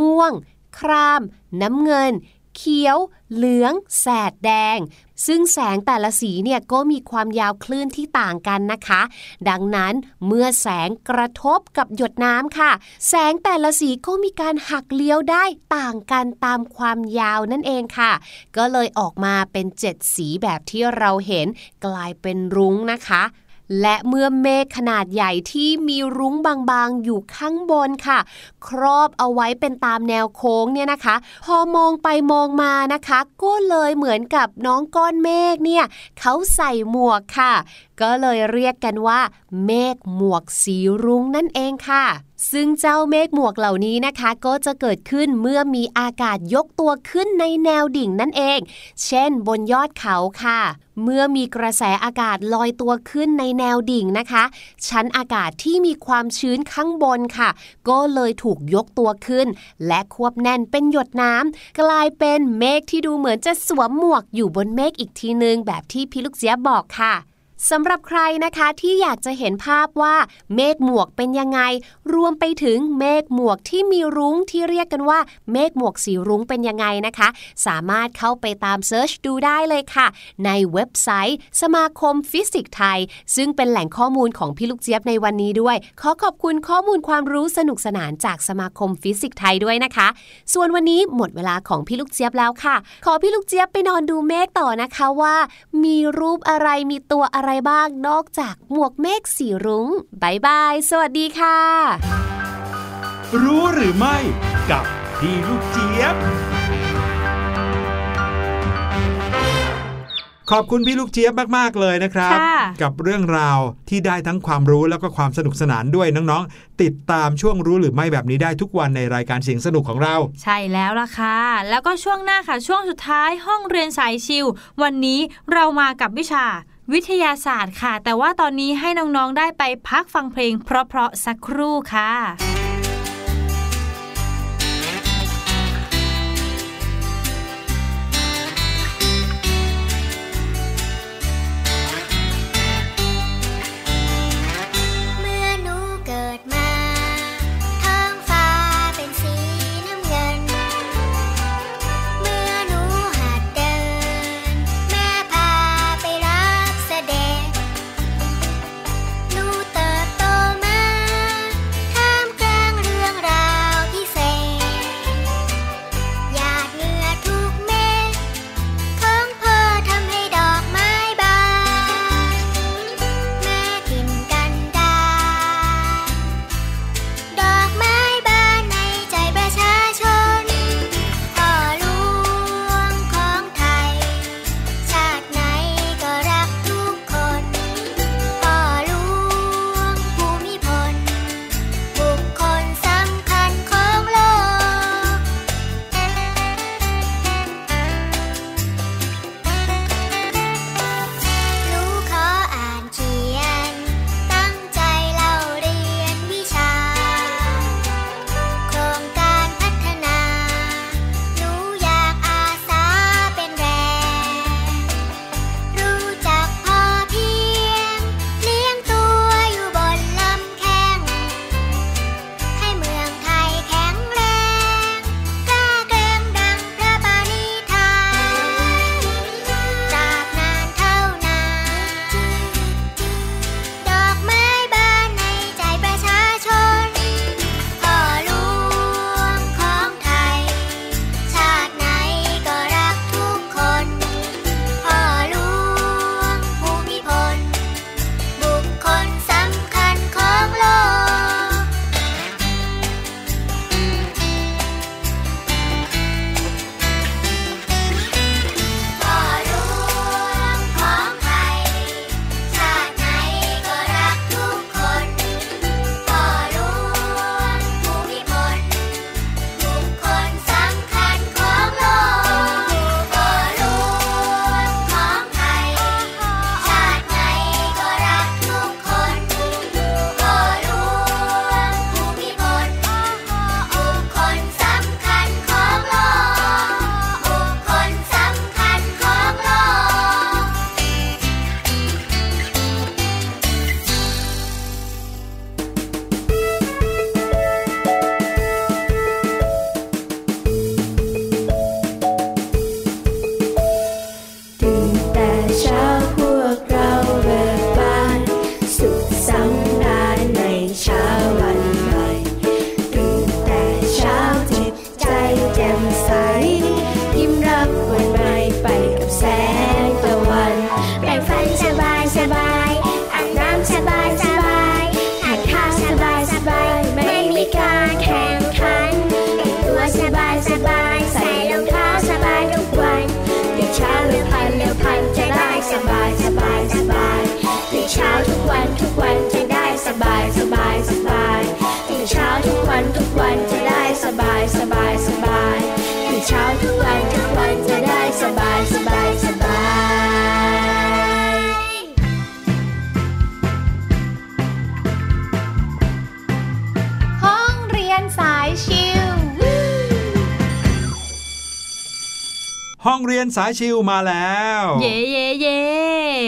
ม่วง คราม น้ำเงิน เขียว เหลือง แสดแดง ซึ่งแสงแต่ละสีเนี่ยก็มีความยาวคลื่นที่ต่างกันนะคะ ดังนั้นเมื่อแสงกระทบกับหยดน้ำค่ะ แสงแต่ละสีก็มีการหักเลี้ยวได้ต่างกันตามความยาวนั่นเองค่ะ ก็เลยออกมาเป็นเจ็ดสีแบบที่เราเห็นกลายเป็นรุ้งนะคะ และเมื่อเมฆขนาดใหญ่ที่มีรุ้งบางๆ อยู่ข้างบนค่ะ ครอบเอาไว้เป็นตามแนวโค้งเนี่ยนะคะ พอมองไปมองมานะคะ ก็เลยเหมือนกับน้องก้อนเมฆเนี่ยเขาใส่หมวกค่ะ ก็เลยเรียกกันว่า เมฆหมวกสีรุ้งนั่นเองค่ะ ซึ่งเจ้าเมฆหมวกเหล่านี้นะคะ ก็จะเกิดขึ้นเมื่อมีอากาศยกตัวขึ้นในแนวดิ่งนั่นเอง เช่น บนยอดเขาค่ะ เมื่อมีกระแสอากาศลอยตัวขึ้นในแนวดิ่งนะคะ ชั้นอากาศที่มีความชื้นข้างบนค่ะ ก็เลยถูกยกตัวขึ้น และควบแน่นเป็นหยดน้ำกลายเป็นเมฆที่ดูเหมือนจะสวมหมวกอยู่บนเมฆอีกทีนึงแบบที่พี่ลูกเจี๊ยบอกค่ะ สำหรับใครนะคะที่อยากจะเห็นภาพว่าเมฆหมวกเป็นยังไง รวมไปถึงเมฆหมวกที่มีรุ้งที่เรียกกันว่าเมฆหมวกสีรุ้งเป็นยังไงนะคะ สามารถเข้าไปตาม search ดูได้เลยค่ะ ในเว็บไซต์ สมาคมฟิสิกส์ไทย ซึ่งเป็นแหล่งข้อมูลของพี่ลูกเจี๊ยบในวันนี้ด้วย ขอขอบคุณข้อมูลความรู้สนุกสนานจากสมาคมฟิสิกส์ไทยด้วยนะคะ ส่วนวันนี้หมดเวลาของพี่ลูกเจี๊ยบแล้วค่ะ ขอพี่ลูกเจี๊ยบไปนอนดูเมฆต่อนะคะว่า มีรูปอะไรมีตัวอะไรบ้างนอกจากหมวกเมฆสีรุง้งบายบาย สวัสดีค่ะ รู้หรือไม่กับพี่ลูกเจี๊ยบขอบคุณพี่ลูกเจี๊ยบมาก ๆ เลยนะครับค่ะกับเรื่องราวที่ได้ทั้งความรู้แล้วก็ความสนุกสนานด้วยน้อง ๆ ติดตามช่วงรู้หรือไม่แบบนี้ได้ทุกวันในรายการเสียงสนุกของเรา ใช่แล้วล่ะค่ะ แล้วก็ช่วงหน้าค่ะ ช่วงสุดท้ายห้องเรียนสายชิว วันนี้เรามากับวิชา วิทยาศาสตร์ค่ะ แต่ว่าตอนนี้ให้น้องๆได้ไปพักฟังเพลงเพราะๆสักครู่ค่ะ เช้าทุกวันทุกวันจะได้สบายสบายสบายห้องเรียนสายชิลห้องเรียนสายชิวมาแล้ว เย่เย่เย่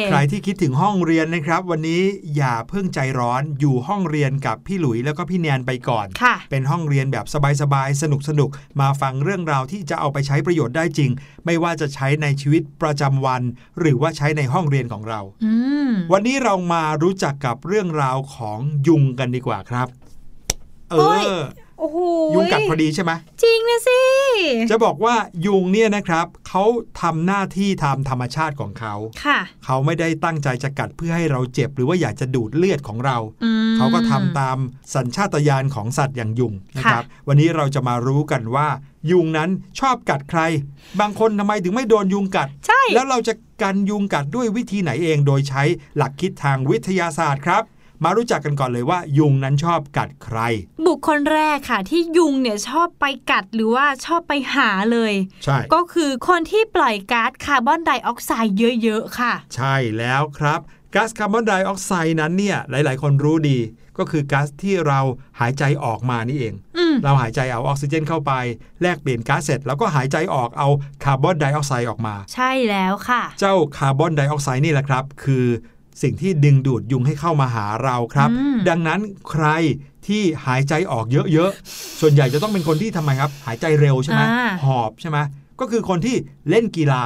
ใครที่คิดถึงห้องเรียนนะครับ วันนี้อย่าเพิ่งใจร้อนอยู่ห้องเรียนกับพี่หลุยแล้วก็พี่แนนไปก่อนค่ะเป็นห้องเรียนแบบสบายๆสนุกๆมาฟังเรื่องราวที่จะเอาไปใช้ประโยชน์ได้จริง ไม่ว่าจะใช้ในชีวิตประจำวัน หรือว่าใช้ในห้องเรียนของเราอืมวันนี้เรามารู้จักกับเรื่องราวของยุงกันดีกว่าครับ เอโอ้ยอ โอ้โหยุงกัดพอดีใช่ไหมจริงนะสิ จะบอกว่ายุงเนี่ยนะครับเขาทำหน้าที่ตามธรรมชาติของเขาค่ะ เขาไม่ได้ตั้งใจจะกัดเพื่อให้เราเจ็บ หรือว่าอยากจะดูดเลือดของเราอืมเขาก็ทำตามสัญชาตญาณของสัตว์อย่างยุงนะครับ วันนี้เราจะมารู้กันว่า ยุงนั้นชอบกัดใคร บางคนทำไมถึงไม่โดนยุงกัด ใช่ แล้วเราจะกันยุงกัดด้วยวิธีไหนเองโดยใช้หลักคิดทางวิทยาศาสตร์ครับ มารู้จักกันก่อนเลยว่า ยุงนั้นชอบกัดใคร บุคคลแรกค่ะ ที่ยุงเนี่ยชอบไปกัดหรือว่าชอบไปหาเลย ใช่ ก็คือคนที่ปล่อยก๊าซคาร์บอนไดออกไซด์เยอะๆค่ะ ใช่แล้วครับก๊าซคาร์บอนไดออกไซด์นั้นเนี่ยหลาย ๆ คนรู้ดี ก็คือก๊าซที่เราหายใจออกมานี่เองอืมเราหายใจเอาออกซิเจนเข้าไป แลกเปลี่ยนก๊าซเสร็จ แล้วก็หายใจออกเอาคาร์บอนไดออกไซด์ออกมา ใช่แล้วค่ะ เจ้าคาร์บอนไดออกไซด์นี่แหละครับ คือ สิ่งที่ดึงดูดยุงให้เข้ามาหาเราครับอืมดังนั้นใครที่หายใจออกเยอะๆ ส่วนใหญ่จะต้องเป็นคนที่ทำไมครับ หายใจเร็วใช่ไหมอ่าหอบใช่ไหมก็คือคนที่เล่นกีฬา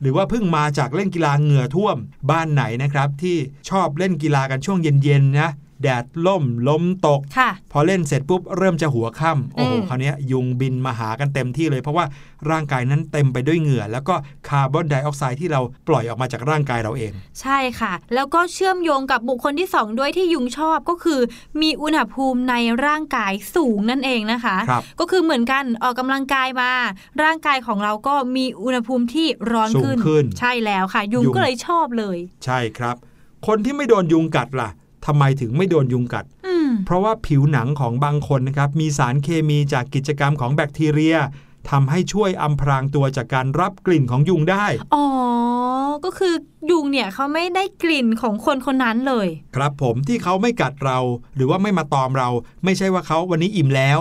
หรือว่าเพิ่งมาจากเล่นกีฬาเหงื่อท่วม บ้านไหนนะครับที่ชอบเล่นกีฬากันช่วงเย็นๆนะ แดดล่มลมตกค่ะพอเล่นเสร็จปุ๊บเริ่มจะหัวค่ำโอ้โหอืมคราวเนี้ยยุงบินมาหากันเต็มที่เลย เพราะว่าร่างกายนั้นเต็มไปด้วยเหงื่อ แล้วก็คาร์บอนไดออกไซด์ที่เราปล่อยออกมาจากร่างกายเราเอง ใช่ค่ะ แล้วก็เชื่อมโยงกับบุคคลที่สองด้วยที่ยุงชอบก็คือ มีอุณหภูมิในร่างกายสูงนั่นเองนะคะครับก็คือเหมือนกันออกกำลังกายมา ร่างกายของเราก็มีอุณหภูมิที่ร้อนสูงขึ้นใช่แล้วค่ะยุงยุงก็เลยชอบเลย ใช่ครับ คนที่ไม่โดนยุงกัดล่ะ ทำไมถึงไม่โดนยุงกัดอืมเพราะว่าผิวหนังของบางคนนะครับมีสารเคมีจากกิจกรรมของแบคทีเรียทำให้ช่วยอำพรางตัวจากการรับกลิ่นของยุงได้ อ๋อ ก็คือยุงเนี่ยเขาไม่ได้กลิ่นของคนคนนั้นเลย ครับผมที่เขาไม่กัดเรา หรือว่าไม่มาตอมเรา ไม่ใช่ว่าเขาวันนี้อิ่มแล้ว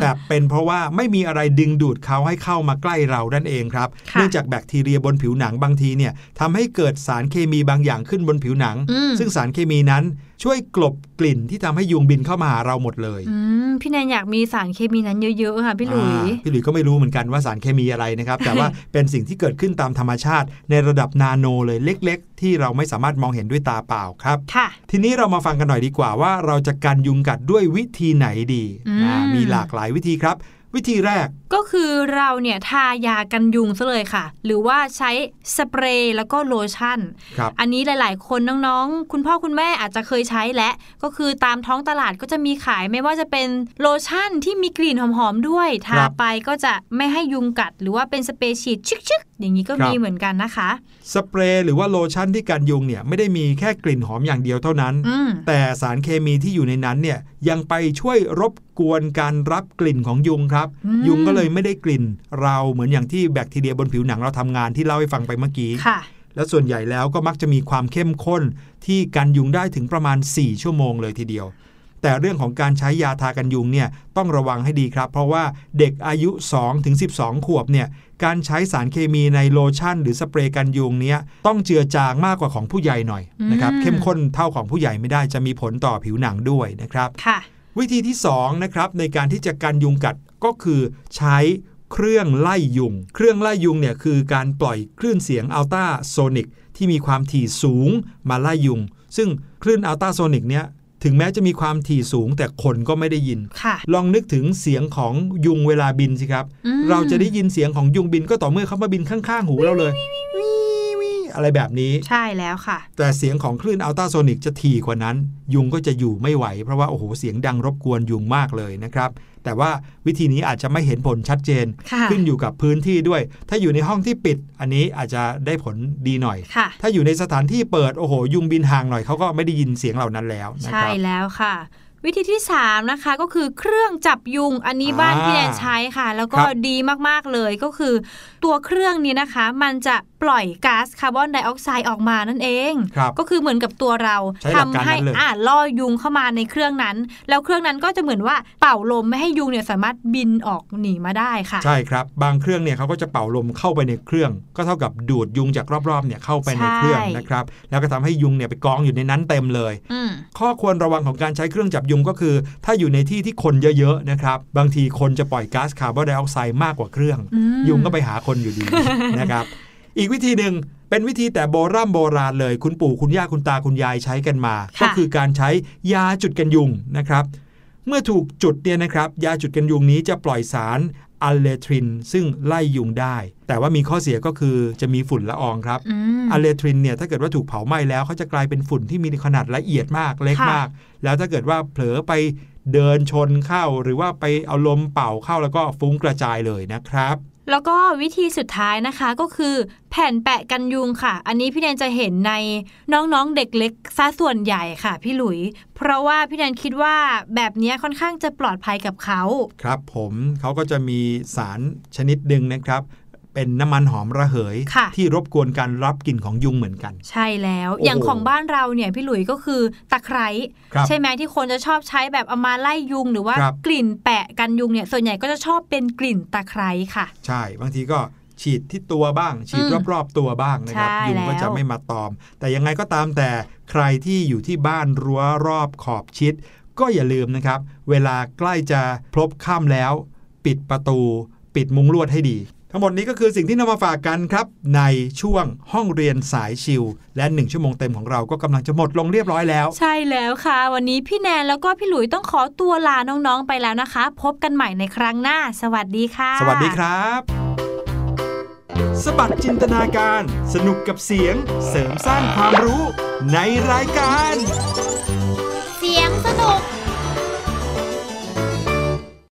แต่เป็นเพราะว่าไม่มีอะไรดึงดูดเขาให้เข้ามาใกล้เรานั่นเองครับค่ะเนื่องจากแบคทีเรียบนผิวหนังบางทีเนี่ยทำให้เกิดสารเคมีบางอย่างขึ้นบนผิวหนังอืมซึ่งสารเคมีนั้น ช่วยกลบกลิ่นที่ทำให้ยุงบินเข้ามาหาเราหมดเลยอืมพี่แนนอยากมีสารเคมีนั้นเยอะๆค่ะพี่หลุยอ่าพี่หลุยส์ก็ไม่รู้เหมือนกันว่าสารเคมีอะไรนะครับ แต่ว่าเป็นสิ่งที่เกิดขึ้นตามธรรมชาติ ในระดับนาโนเลยเล็ก ๆ ที่เราไม่สามารถมองเห็นด้วยตาเปล่าครับค่ะทีนี้เรามาฟังกันหน่อยดีกว่าว่า เราจะกันยุงกัดด้วยวิธีไหนดีอืมอ่ามีหลากหลายวิธีครับ วิธีแรก ก็คือเราเนี่ยทายากันยุงซะเลยค่ะ หรือว่าใช้สเปรย์แล้วก็โลชั่นครับอันนี้หลายๆ คนน้องๆ คุณพ่อคุณแม่อาจจะเคยใช้และก็คือตามท้องตลาดก็จะมีขายไม่ว่าจะเป็นโลชั่นที่มีกลิ่นหอมๆด้วยทาครับไปก็จะไม่ให้ยุงกัด หรือว่าเป็นสเปรย์ฉีดชึกๆอย่างนี้ก็ครับมีเหมือนกันนะคะสเปรย์หรือว่าโลชั่นที่กันยุงเนี่ยไม่ได้มีแค่กลิ่นหอมอย่างเดียวเท่านั้นอืมแต่สารเคมีที่อยู่ในนั้นเนี่ยยังไปช่วยรบกวนการรับกลิ่นของยุงครับอืมยุงก็เลยไม่ได้กลิ่นเราเหมือนอย่างที่แบคทีเรียบนผิวหนังเราทำงานที่เล่าให้ฟังไปเมื่อกี้ค่ะและส่วนใหญ่แล้วก็มักจะมีความเข้มข้นที่กันยุงได้ถึงประมาณ 4 ชั่วโมงเลยทีเดียว แต่เรื่องของการใช้ยาทากันยุงเนี่ยต้องระวังให้ดีครับ เพราะว่าเด็กอายุ2-12ถึง12 ขวบเนี่ยการใช้สารเคมีในโลชั่น หรือสเปรย์กันยุงเนี้ยต้องเจือจางมากกว่าของผู้ใหญ่หน่อยนะครับอืมเข้มข้นเท่าของผู้ใหญ่ไม่ได้จะมีผลต่อผิวหนังด้วยนะครับค่ะวิธีที่2นะครับในการที่จะกันยุงกัดก็คือใช้เครื่องไล่ยุง เครื่องไล่ยุงเนี่ยคือการปล่อยคลื่นเสียงอัลตราโซนิกที่มีความถี่สูงมาไล่ยุง ซึ่งคลื่นอัลตราโซนิกเนี่ย ถึงแม้จะมีความถี่สูงแต่คนก็ไม่ได้ยินค่ะลองนึกถึงเสียงของยุงเวลาบินสิครับอืมเราจะได้ยินเสียงของยุงบินก็ต่อเมื่อเขามาบินข้างๆ หูเราเลยวิวิ อะไรแบบนี้ ใช่แล้วค่ะ แต่เสียงของคลื่นอัลตราโซนิกจะถี่กว่านั้น ยุงก็จะอยู่ไม่ไหว เพราะว่าโอ้โหเสียงดังรบกวนยุงมากเลยนะครับ แต่ว่าวิธีนี้อาจจะไม่เห็นผลชัดเจนค่ะขึ้นอยู่กับพื้นที่ด้วย ถ้าอยู่ในห้องที่ปิด อันนี้อาจจะได้ผลดีหน่อยค่ะถ้าอยู่ในสถานที่เปิดโอ้โห ยุงบินห่างหน่อยเขาก็ไม่ได้ยินเสียงเหล่านั้นแล้วนะคใช่รับแล้วค่ะ วิธีที่ 3 นะคะ ก็คือเครื่องจับยุงอันนี้บ้านอ่าพี่แนนใช้ค่ะ แล้วก็ครับดีมากๆเลยก็คือตัวเครื่องนี้นะคะ มันจะปล่อยก๊าซคาร์บอนไดออกไซด์ออกมานั่นเองครับก็คือเหมือนกับตัวเราใช้หลักการทำให้นั้นเลยอ่าล่อยุงเข้ามาในเครื่องนั้น แล้วเครื่องนั้นก็จะเหมือนว่าเป่าลมไม่ให้ยุงเนี่ยสามารถบินออกหนีมาได้ค่ะ ใช่ครับบางเครื่องเนี่ยเขาก็จะเป่าลมเข้าไปในเครื่อง ก็เท่ากับดูดยุงจากรอบๆเนี่ยเข้าไปในเครื่องใช่นะครับ แล้วก็ทำให้ยุงเนี่ยไปกองอยู่ในนั้นเต็มเลยอืมข้อควรระวังของการใช้เครื่องจับยุงก็คือ ถ้าอยู่ในที่ที่คนเยอะๆนะครับ บางทีคนจะปล่อยก๊าซคาร์บอนไดออกไซด์มากกว่าเครื่องอืมยุงก็ไปหาคนอยู่ดีนะครับ อีกวิธีหนึ่งเป็นวิธีแต่โบราณโบราณเลย คุณปู่คุณย่าคุณตาคุณยายใช้กันมาค่ะก็คือการใช้ยาจุดกันยุงนะครับ เมื่อถูกจุดเนี่ยนะครับ ยาจุดกันยุงนี้จะปล่อยสาร อัลเลทริน ซึ่งไล่ยุงได้ แต่ว่ามีข้อเสียก็คือจะมีฝุ่นละอองครับอืมอะเลทรินเนี่ยถ้าเกิดว่าถูกเผาไหม้แล้วเขาจะกลายเป็นฝุ่นที่มีขนาดละเอียดมากเล็กค่ะมาก แล้วถ้าเกิดว่าเผลอไปเดินชนเข้า หรือว่าไปเอาลมเป่าเข้าแล้วก็ฟุ้งกระจายเลยนะครับ แล้วก็วิธีสุดท้ายนะคะก็คือแผ่นแปะกันยุงค่ะ อันนี้พี่แนนจะเห็นในน้องๆเด็กเล็กซะส่วนใหญ่ค่ะ พี่หลุย เพราะว่าพี่แนนคิดว่าแบบนี้ค่อนข้างจะปลอดภัยกับเขา ครับผมเขาก็จะมีสารชนิดหนึ่งนะครับ เป็นน้ำมันหอมระเหยค่ะที่รบกวนการรับกลิ่นของยุงเหมือนกัน ใช่แล้วโอ้อย่างของบ้านเราเนี่ยพี่หลุยก็คือตะไคร้ครับใช่ไหมที่คนจะชอบใช้แบบเอามาไล่ยุง หรือว่าครับกลิ่นแปะกันยุงเนี่ยส่วนใหญ่ก็จะชอบเป็นกลิ่นตะไคร้ค่ะ ใช่บางทีก็ฉีดที่ตัวบ้าง ฉีดอืมรอบๆตัวบ้างนะครับใช่ยุงก็แล้วจะไม่มาตอม แต่ยังไงก็ตามแต่ใครที่อยู่ที่บ้านรั้วรอบขอบชิด ก็อย่าลืมนะครับ เวลาใกล้จะพลบค่ำแล้ว ปิดประตู ปิดมุ้งลวดให้ดี ทั้งหมดนี้ก็คือสิ่งที่นำมาฝากกันครับในช่วงห้องเรียนสายชิลและหนึ่งชั่วโมงเต็มของเราก็กำลังจะหมดลงเรียบร้อยแล้ว ใช่แล้วค่ะ วันนี้พี่แนนแล้วก็พี่หลุยต้องขอตัวลาน้องๆไปแล้วนะคะ พบกันใหม่ในครั้งหน้า สวัสดีค่ะ สวัสดีครับสบัดจินตนาการ สนุกกับเสียงเสริมสร้างความรู้ในรายการ เสียง